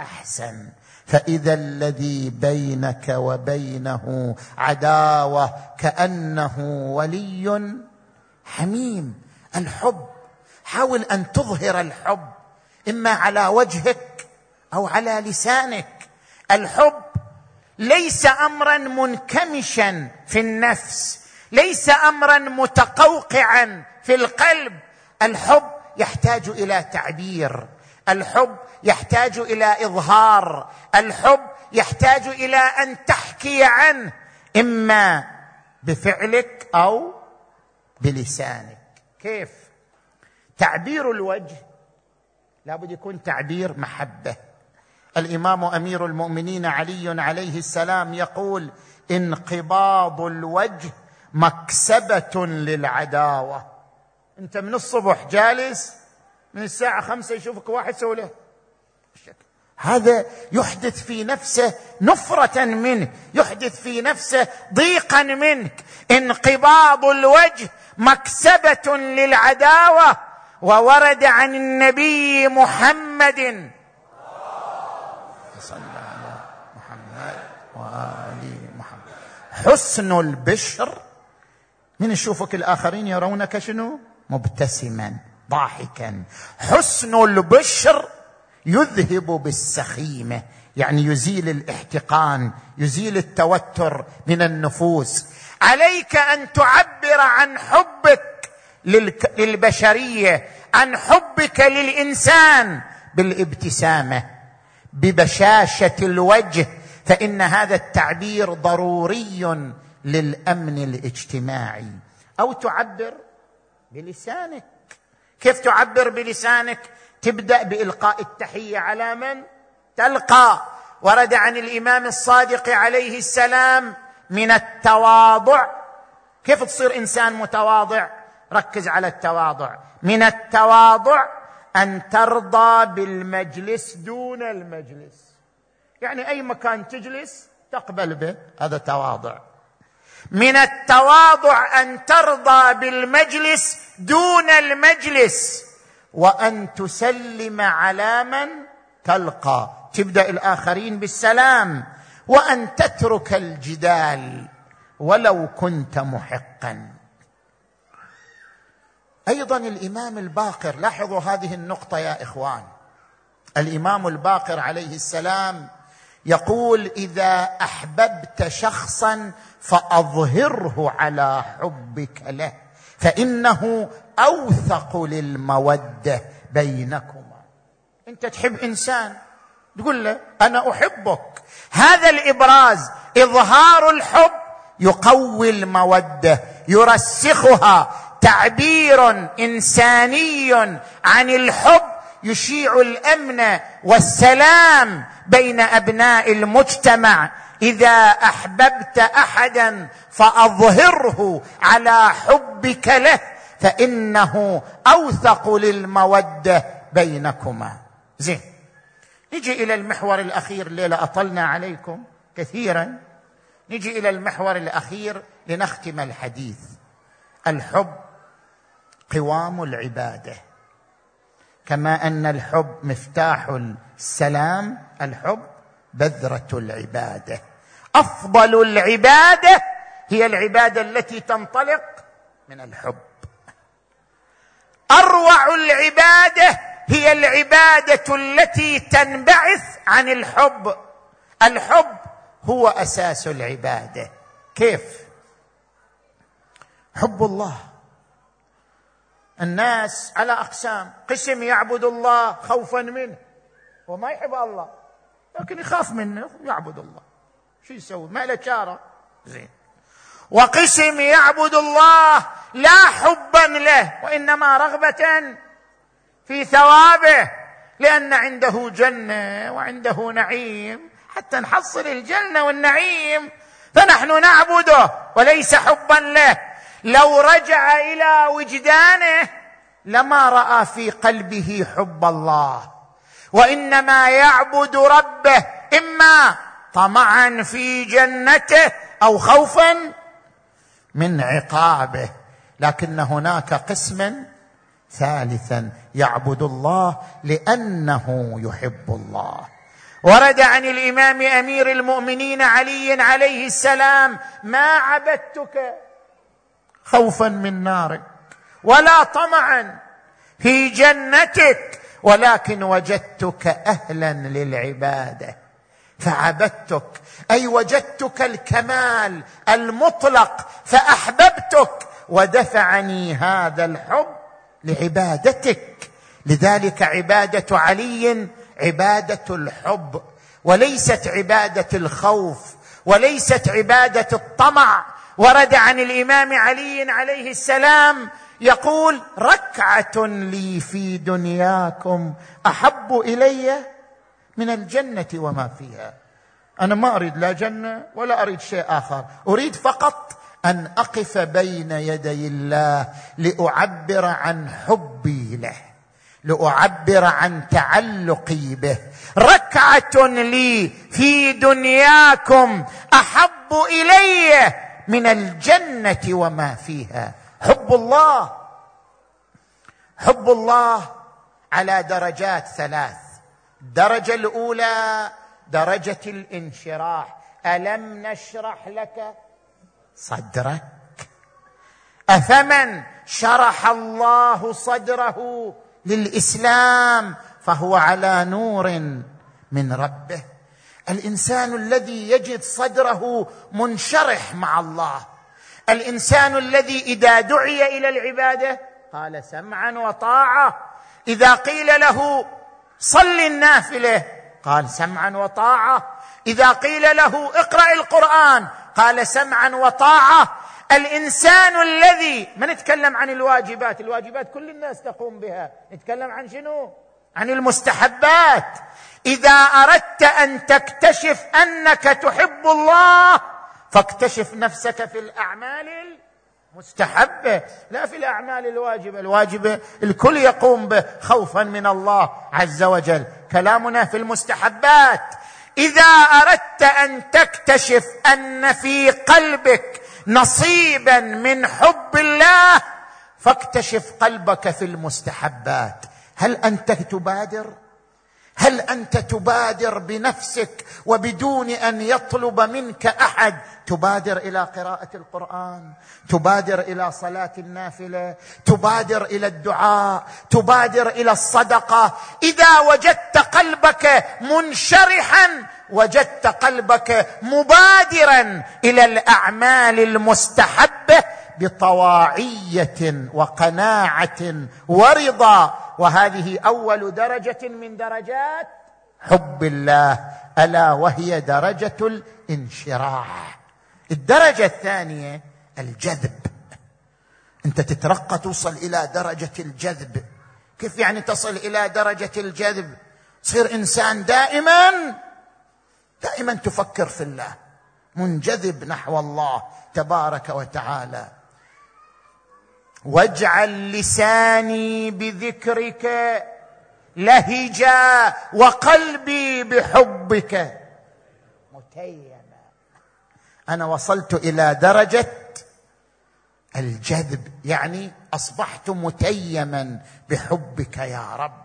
أحسن. فإذا الذي بينك وبينه عداوة كأنه ولي حميم. الحب حاول أن تظهر الحب إما على وجهك أو على لسانك. الحب ليس أمرا منكمشا في النفس. ليس أمرا متقوقعا في القلب. الحب يحتاج إلى تعبير. الحب يحتاج إلى إظهار. الحب يحتاج إلى أن تحكي عنه إما بفعلك أو بلسانك. كيف؟ تعبير الوجه لابد يكون تعبير محبة. الإمام أمير المؤمنين علي عليه السلام يقول انقباض الوجه مكسبة للعداوة. انت من الصبح جالس من الساعة خمسة يشوفك واحد سوي له هذا يحدث في نفسه نفرة منه يحدث في نفسه ضيقا منك. انقباض الوجه مكسبة للعداوة وورد عن النبي محمد. صلى على محمد محمد. حسن البشر من يشوفك الآخرين يرونك شنو؟ مبتسما ضاحكا. حسن البشر يذهب بالسخيمة يعني يزيل الاحتقان يزيل التوتر من النفوس. عليك أن تعبر عن حبك للبشرية عن حبك للإنسان بالابتسامة ببشاشة الوجه فإن هذا التعبير ضروري للأمن الاجتماعي. أو تعبر بلسانك. كيف تعبر بلسانك؟ تبدأ بإلقاء التحية على من؟ تلقى. ورد عن الإمام الصادق عليه السلام من التواضع. كيف تصير إنسان متواضع؟ ركز على التواضع. من التواضع أن ترضى بالمجلس دون المجلس. يعني أي مكان تجلس تقبل به هذا تواضع. من التواضع أن ترضى بالمجلس دون المجلس وأن تسلم على من تلقى. تبدأ الآخرين بالسلام وأن تترك الجدال ولو كنت محقا. أيضا الإمام الباقر لاحظوا هذه النقطة يا إخوان. الإمام الباقر عليه السلام يقول إذا أحببت شخصا فأظهره على حبك له فإنه أوثق للمودة بينكما. أنت تحب إنسان؟ تقول له أنا أحبك. هذا الإبراز إظهار الحب يقوي المودة يرسخها. تعبير إنساني عن الحب يشيع الأمن والسلام بين أبناء المجتمع. إذا أحببت أحدا فأظهره على حبك له فإنه أوثق للمودة بينكما. زين. نجي إلى المحور الأخير الليلة أطلنا عليكم كثيرا. نجي إلى المحور الأخير لنختم الحديث. الحب قوام العبادة. كما أن الحب مفتاح السلام الحب بذرة العبادة. أفضل العبادة هي العبادة التي تنطلق من الحب. أروع العبادة هي العبادة التي تنبعث عن الحب. الحب هو أساس العبادة. كيف؟ حب الله. الناس على أقسام. قسم يعبد الله خوفا منه. وما يحب الله لكن يخاف منه يعبد الله. شو يسوي؟ ما له شاره زين. وقسم يعبد الله لا حبا له وإنما رغبة في ثوابه لأن عنده جنة وعنده نعيم. حتى نحصل الجنة والنعيم فنحن نعبده وليس حبا له. لو رجع إلى وجدانه لما رأى في قلبه حب الله. وإنما يعبد ربه إما طمعا في جنته أو خوفا من عقابه. لكن هناك قسما ثالثا يعبد الله لأنه يحب الله. ورد عن الإمام أمير المؤمنين علي عليه السلام ما عبدتك خوفا من نارك ولا طمعا في جنتك ولكن وجدتك أهلا للعبادة. فعبدتك أي وجدتك الكمال المطلق فأحببتك ودفعني هذا الحب لعبادتك. لذلك عبادة علي عبادة الحب وليست عبادة الخوف وليست عبادة الطمع. ورد عن الإمام علي عليه السلام يقول ركعة لي في دنياكم أحب إلي من الجنة وما فيها. أنا ما أريد لا جنة ولا أريد شيء آخر. أريد فقط أن أقف بين يدي الله لأعبر عن حبي له لأعبر عن تعلقي به. ركعة لي في دنياكم أحب إلي من الجنة وما فيها. حب الله. حب الله على درجات ثلاث. الدرجه الأولى درجة الانشراح. ألم نشرح لك صدرك؟ أفمن شرح الله صدره للإسلام فهو على نور من ربه. الإنسان الذي يجد صدره منشرح مع الله. الإنسان الذي إذا دعي إلى العبادة قال سمعا وطاعة. إذا قيل له صل النافلة قال سمعا وطاعة. إذا قيل له اقرأ القرآن قال سمعا وطاعة. الإنسان الذي ما نتكلم عن الواجبات الواجبات كل الناس تقوم بها. نتكلم عن شنو؟ عن المستحبات. إذا أردت أن تكتشف أنك تحب الله فاكتشف نفسك في الأعمال المستحبة لا في الأعمال الواجبة. الواجبه الكل يقوم به خوفا من الله عز وجل. كلامنا في المستحبات. إذا أردت أن تكتشف أن في قلبك نصيبا من حب الله فاكتشف قلبك في المستحبات. هل أنت تبادر؟ هل أنت تبادر بنفسك وبدون أن يطلب منك أحد؟ تبادر إلى قراءة القرآن تبادر إلى صلاة النافلة تبادر إلى الدعاء تبادر إلى الصدقة. إذا وجدت قلبك منشرحا وجدت قلبك مبادرا إلى الأعمال المستحبة بطواعية وقناعة ورضا وهذه أول درجة من درجات حب الله ألا وهي درجة الانشراح الدرجة الثانية الجذب. أنت تترقى توصل إلى درجة الجذب. كيف يعني تصل إلى درجة الجذب؟ تصير إنسان دائما دائما تفكر في الله منجذب نحو الله تبارك وتعالى. واجعل لساني بذكرك لهجا وقلبي بحبك. متيما أنا وصلت إلى درجة الجذب يعني أصبحت متيما بحبك يا رب.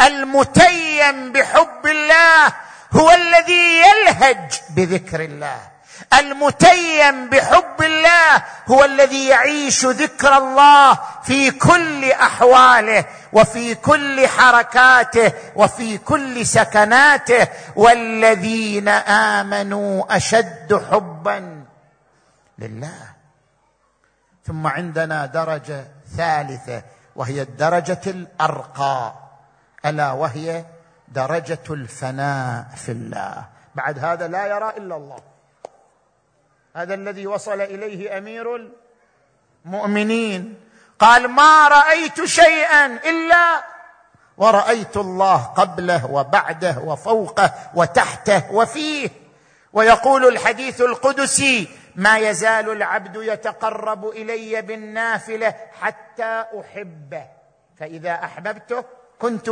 المتيم بحب الله هو الذي يلهج بذكر الله. المتيم بحب الله هو الذي يعيش ذكر الله في كل أحواله وفي كل حركاته وفي كل سكناته والذين آمنوا أشد حبا لله. ثم عندنا درجة ثالثة وهي الدرجه الأرقى. ألا وهي درجة الفناء في الله. بعد هذا لا يرى إلا الله. هذا الذي وصل إليه أمير المؤمنين. قال ما رأيت شيئا إلا ورأيت الله قبله وبعده وفوقه وتحته وفيه. ويقول الحديث القدسي ما يزال العبد يتقرب إلي بالنافلة حتى أحبه. فإذا أحببته كنت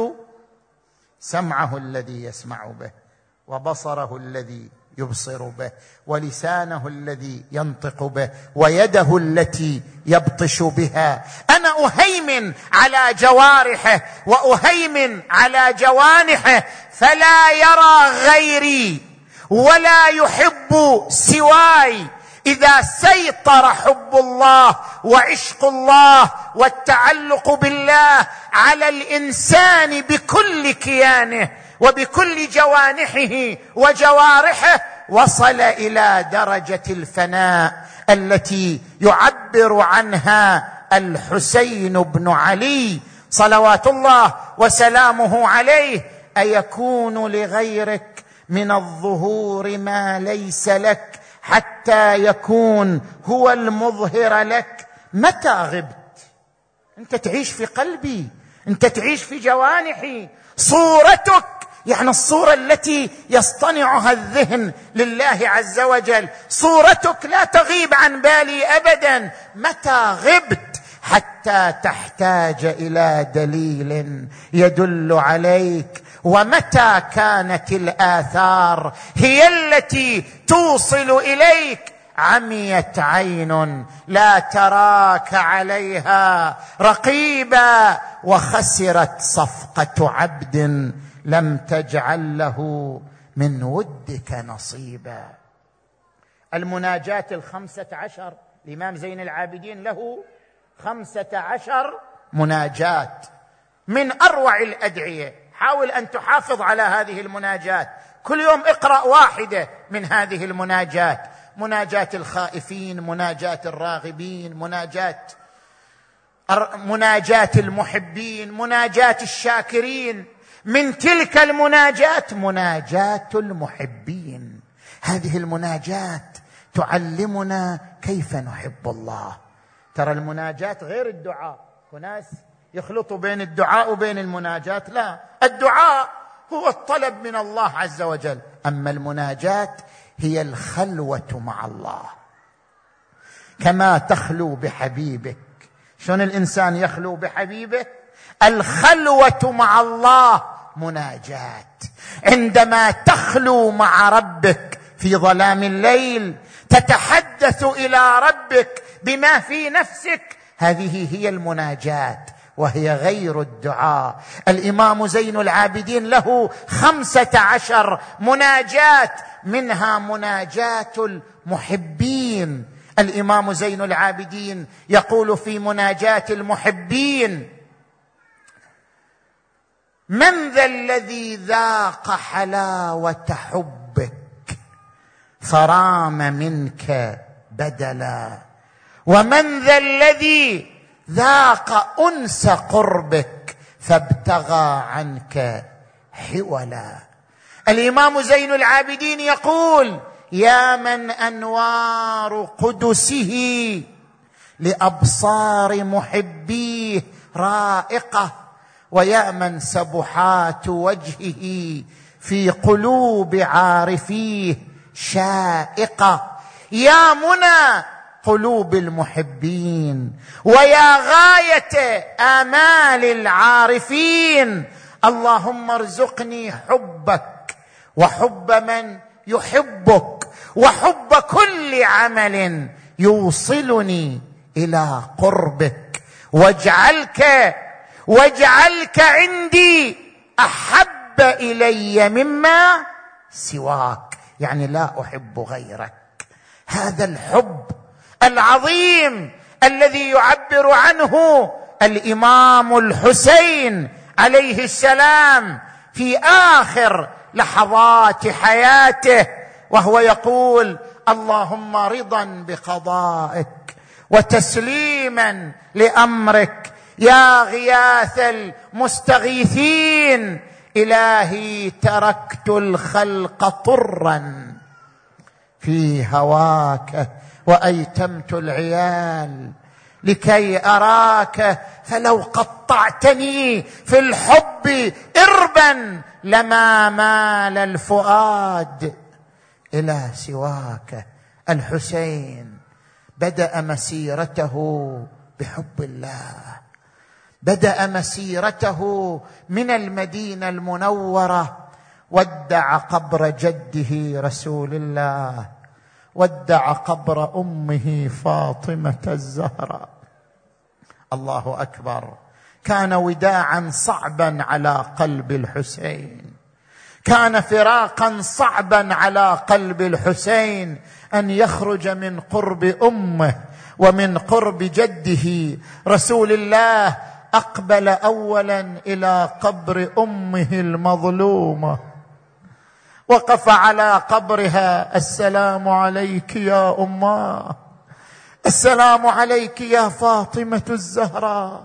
سمعه الذي يسمع به وبصره الذي يبصر به ولسانه الذي ينطق به ويده التي يبطش بها. أنا أهيمن على جوارحه وأهيمن على جوانحه فلا يرى غيري ولا يحب سواي. إذا سيطر حب الله وعشق الله والتعلق بالله على الإنسان بكل كيانه وبكل جوانحه وجوارحه وصل إلى درجة الفناء التي يعبر عنها الحسين بن علي صلوات الله وسلامه عليه. أيكون لغيرك من الظهور ما ليس لك حتى يكون هو المظهر لك؟ متى غبت؟ أنت تعيش في قلبي أنت تعيش في جوانحي. صورتك يعني الصورة التي يصطنعها الذهن لله عز وجل. صورتك لا تغيب عن بالي ابدا. متى غبت حتى تحتاج إلى دليل يدل عليك؟ ومتى كانت الآثار هي التي توصل إليك؟ عميت عين لا تراك عليها. رقيبا وخسرت صفقة عبد لم تجعل له من ودك نصيبا. المناجاة الخمسة عشر الإمام زين العابدين له خمسة عشر مناجاه من أروع الأدعية. حاول أن تحافظ على هذه المناجاه كل يوم اقرأ واحدة من هذه المناجاه مناجاه الخائفين مناجاه الراغبين مناجاه مناجاه المحبين مناجاه الشاكرين. من تلك المناجاه مناجاه المحبين. هذه المناجاه تعلمنا كيف نحب الله. ترى المناجاه غير الدعاء. وناس يخلطوا بين الدعاء وبين المناجاه لا الدعاء هو الطلب من الله عز وجل. أما المناجاه هي الخلوة مع الله. كما تخلو بحبيبك. شلون الإنسان يخلو بحبيبه؟ الخلوة مع الله مناجاة. عندما تخلو مع ربك في ظلام الليل تتحدث إلى ربك بما في نفسك. هذه هي المناجاة وهي غير الدعاء. الإمام زين العابدين له خمسة عشر مناجاة منها مناجاة المحبين. الإمام زين العابدين يقول في مناجاة المحبين من ذا الذي ذاق حلاوة حبك؟ فرام منك بدلا. ومن ذا الذي ذاق أنس قربك؟ فابتغى عنك حولا. الإمام زين العابدين يقول يا من أنوار قدسه لأبصار محبيه رائقة. ويا من سبحات وجهه في قلوب عارفيه شائقة. يا منى قلوب المحبين ويا غاية آمال العارفين. اللهم ارزقني حبك وحب من يحبك وحب كل عمل يوصلني إلى قربك. واجعلك واجعلك عندي أحب إلي مما سواك. يعني لا أحب غيرك. هذا الحب العظيم الذي يعبر عنه الإمام الحسين عليه السلام في آخر لحظات حياته وهو يقول اللهم رضا بقضائك وتسليما لأمرك يا غياث المستغيثين إلهي تركت الخلق طرا في هواك وأيتمت العيال لكي أراك فلو قطعتني في الحب إربا لما مال الفؤاد. إلى سواك الحسين بدأ مسيرته بحب الله. بدأ مسيرته من المدينة المنورة ودع قبر جده رسول الله ودع قبر أمه فاطمة الزهراء. الله أكبر. كان وداعا صعبا على قلب الحسين. كان فراقا صعبا على قلب الحسين أن يخرج من قرب أمه ومن قرب جده رسول الله أقبل اولا إلى قبر أمه المظلومة. وقف على قبرها السلام عليك يا اماه السلام عليك يا فاطمة الزهراء.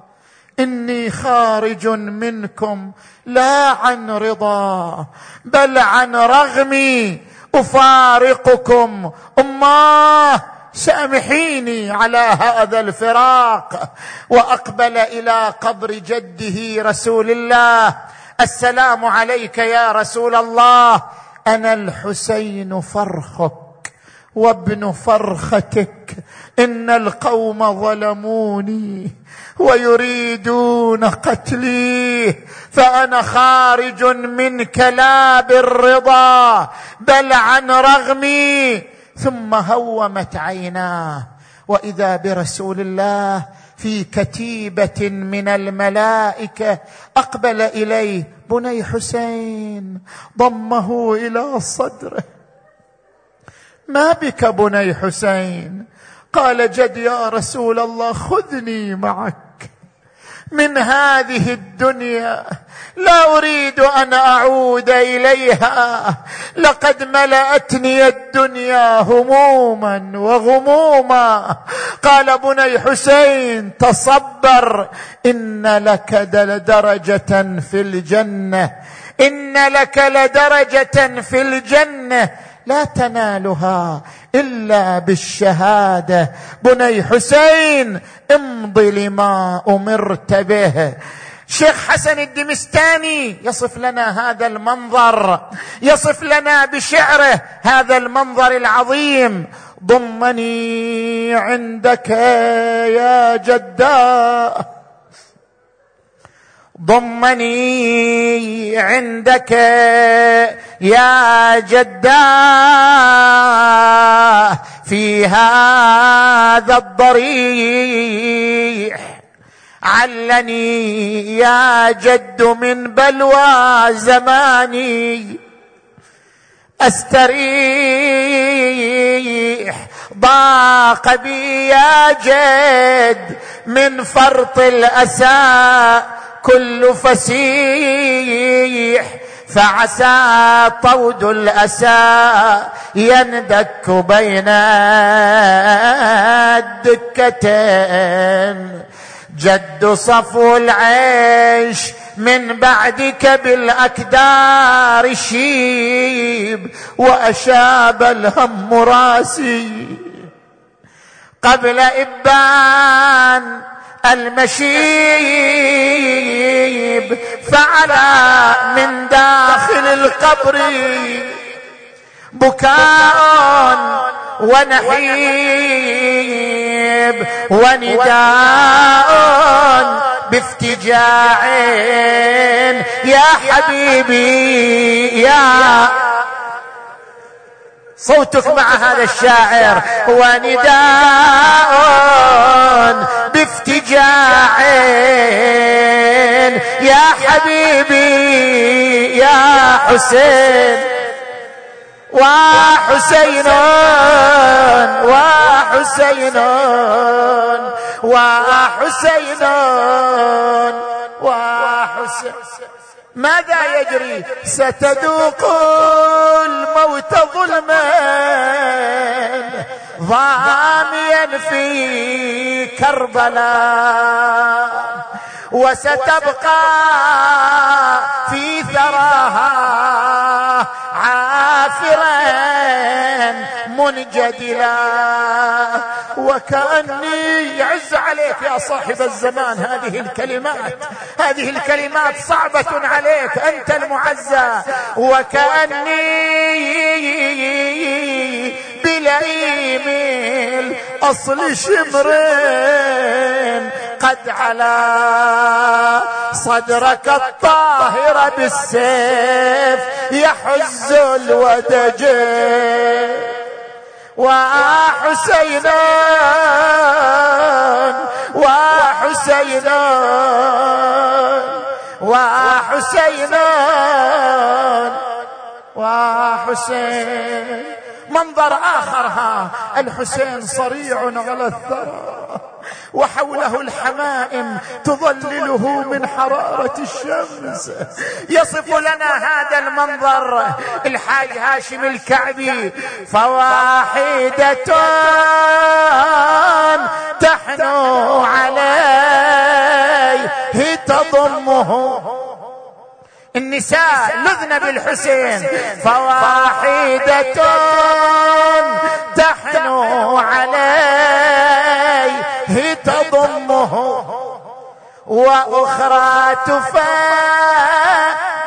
إني خارج منكم لا عن رضا بل عن رغمي أفارقكم. اماه سامحيني على هذا الفراق وأقبل إلى قبر جده رسول الله. السلام عليك يا رسول الله. أنا الحسين فرخك وابن فرختك. إن القوم ظلموني ويريدون قتلي. فأنا خارج منك لا بالرضا بل عن رغمي ثم هومت عيناه. وإذا برسول الله في كتيبة من الملائكة أقبل إليه بني حسين ضمه إلى صدره. ما بك بني حسين؟ قال جد يا رسول الله خذني معك. من هذه الدنيا. لا أريد أن أعود إليها. لقد ملأتني الدنيا هموما وغموما. قال بني حسين تصبر إن لك لدرجة في الجنة. إن لك لدرجة في الجنة. لا تنالها. إلا بالشهادة. بني حسين امض لما أمرت به. شيخ حسن الدمستاني يصف لنا هذا المنظر. يصف لنا بشعره هذا المنظر العظيم. ضمني عندك يا جداه ضمني عندك يا جداه في هذا الضريح. علني يا جد من بلوى زماني. أستريح. ضاق بي يا جد من فرط الأسى. كل فسيح فعسى طود الأسى يندك بين الدكتين. جد صفو العيش من بعدك بالأكدار شيب وأشاب الهم راسي. قبل إبان المشيب فعلى من داخل القبر. بكاء ونحيب ونداء بافتجاع. يا حبيبي يا صوتك مع هذا الشاعر ونداء بافتجاع. يا حبيبي يا حسين وحسين وحسين وحسين وحسين. ماذا يجري؟ ستذوق الموت ظلما. ضاميا في كربلاء. وستبقى في ثراها عافرا منجدلا. وكأني يعز عليك يا صاحب الزمان. هذه الكلمات هذه الكلمات صعبة عليك أنت المعزى. وكأني بلئيم الأصل شمرين قد على صدرك الطاهر بالسيف يحز الودج وحسينا وحسينا وحسينا وحسين. منظر آخر ها الحسين صريع على الثرى. وحوله الحمائم تظلله من حرارة الشمس. يصف لنا هذا المنظر. الحاج هاشم الكعبي فواحدة تحنو عليه. تضمه. النساء لذن بالحسين. فواحدة تحنو عليه تضمه. وأخرى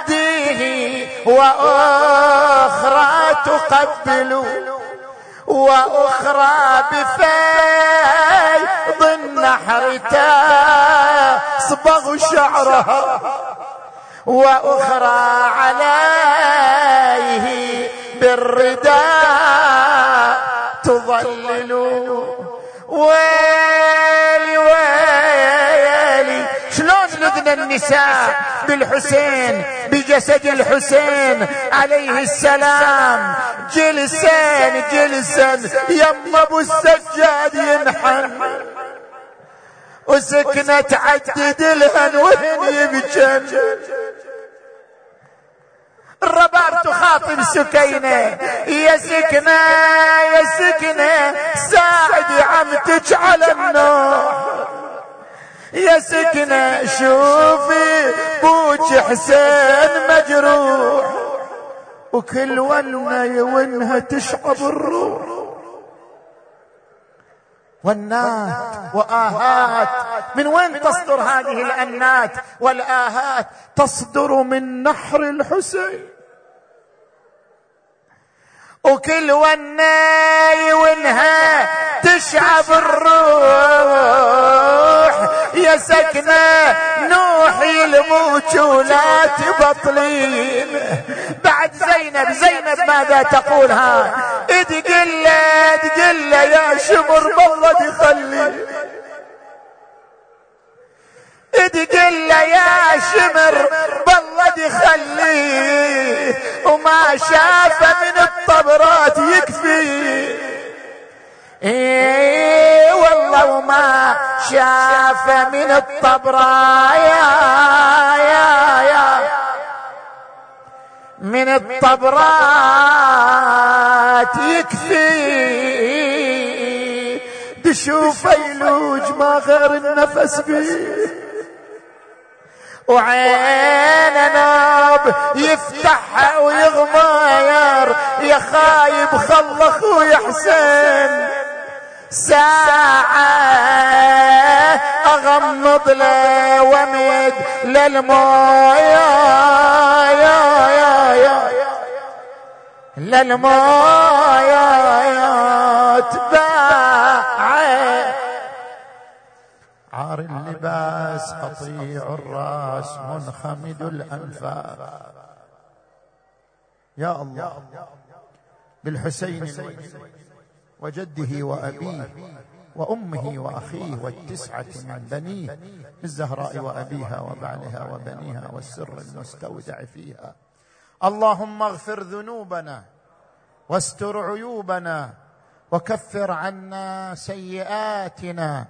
تفاديه وأخرى تقبل وأخرى بفيض النحر تصبغ شعرها وأخرى عليه بالرداء تظلل ويلي ويلي. شلون لذن النساء بالحسين بجسد الحسين عليه السلام؟ جلسان جلسان يم أبو السجاد ينحن. وسكنت عدد الهن وهن يبجن الرباب تخاطب سكينة. يا سكنة يا سكنة ساعدي عمتك على النوح يا سكنة شوفي بوج حسين مجروح. وكل ونه يونها تشعب الروح. والنات وآهات. من وين تصدر هذه الأنات؟ والآهات تصدر من نحر الحسين. وكل وناي ونها تشعب الروح. يا سكنة نوحي الموت ولا تبطلين. بعد زينب زينب ماذا تقولها؟ ادقل ادقل يا شمر بالله تخلي. ادقل يا شمر بالله تخليه وما شاف من الطبرات يكفي. إيه والله وما شاف من الطبرايا يا يا من الطبرات يكفي. تشوف يلوج ما غير النفس فيه وعين ناب يفتحها ويغماير يا خايب خل أخوي حسين. ساعة أغمض له وأمد للمويه يا يا يا. للمويه تباعد. عار اللباس قطيع الرأس منخمد الانفاس يا الله بالحسين وجده وأبيه وأمه وأخيه والتسعة من بنيه الزهراء وأبيها وبعلها وبنيها والسر المستودع فيها. اللهم اغفر ذنوبنا واستر عيوبنا وكفر عنا سيئاتنا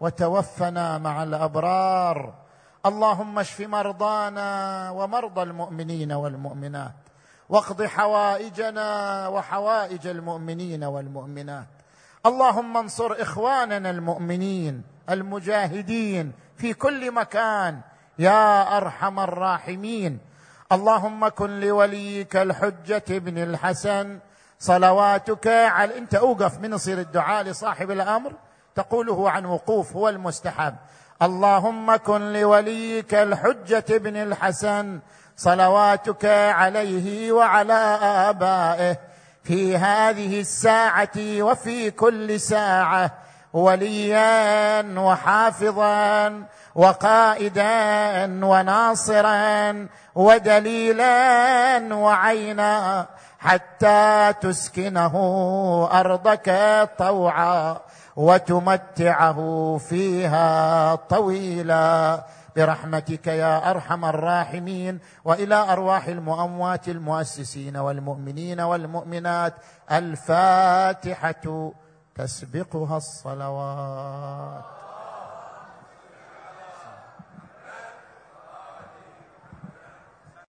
وتوفنا مع الأبرار. اللهم اشف مرضانا ومرضى المؤمنين والمؤمنات واقض حوائجنا وحوائج المؤمنين والمؤمنات. اللهم انصر إخواننا المؤمنين المجاهدين في كل مكان يا أرحم الراحمين. اللهم كن لوليك الحجة بن الحسن. صلواتك على أنت أوقف من يصير الدعاء لصاحب الأمر. تقوله عن وقوف هو المستحب. اللهم كن لوليك الحجة بن الحسن صلواتك عليه وعلى آبائه. في هذه الساعة وفي كل ساعة وليا وحافظا وقائدا وناصرا ودليلا وعينا حتى تسكنه أرضك طوعا. وتمتعه فيها طويلا. برحمتك يا أرحم الراحمين. وإلى أرواح المؤموات المؤسسين والمؤمنين والمؤمنات. الفاتحة تسبقها الصلوات.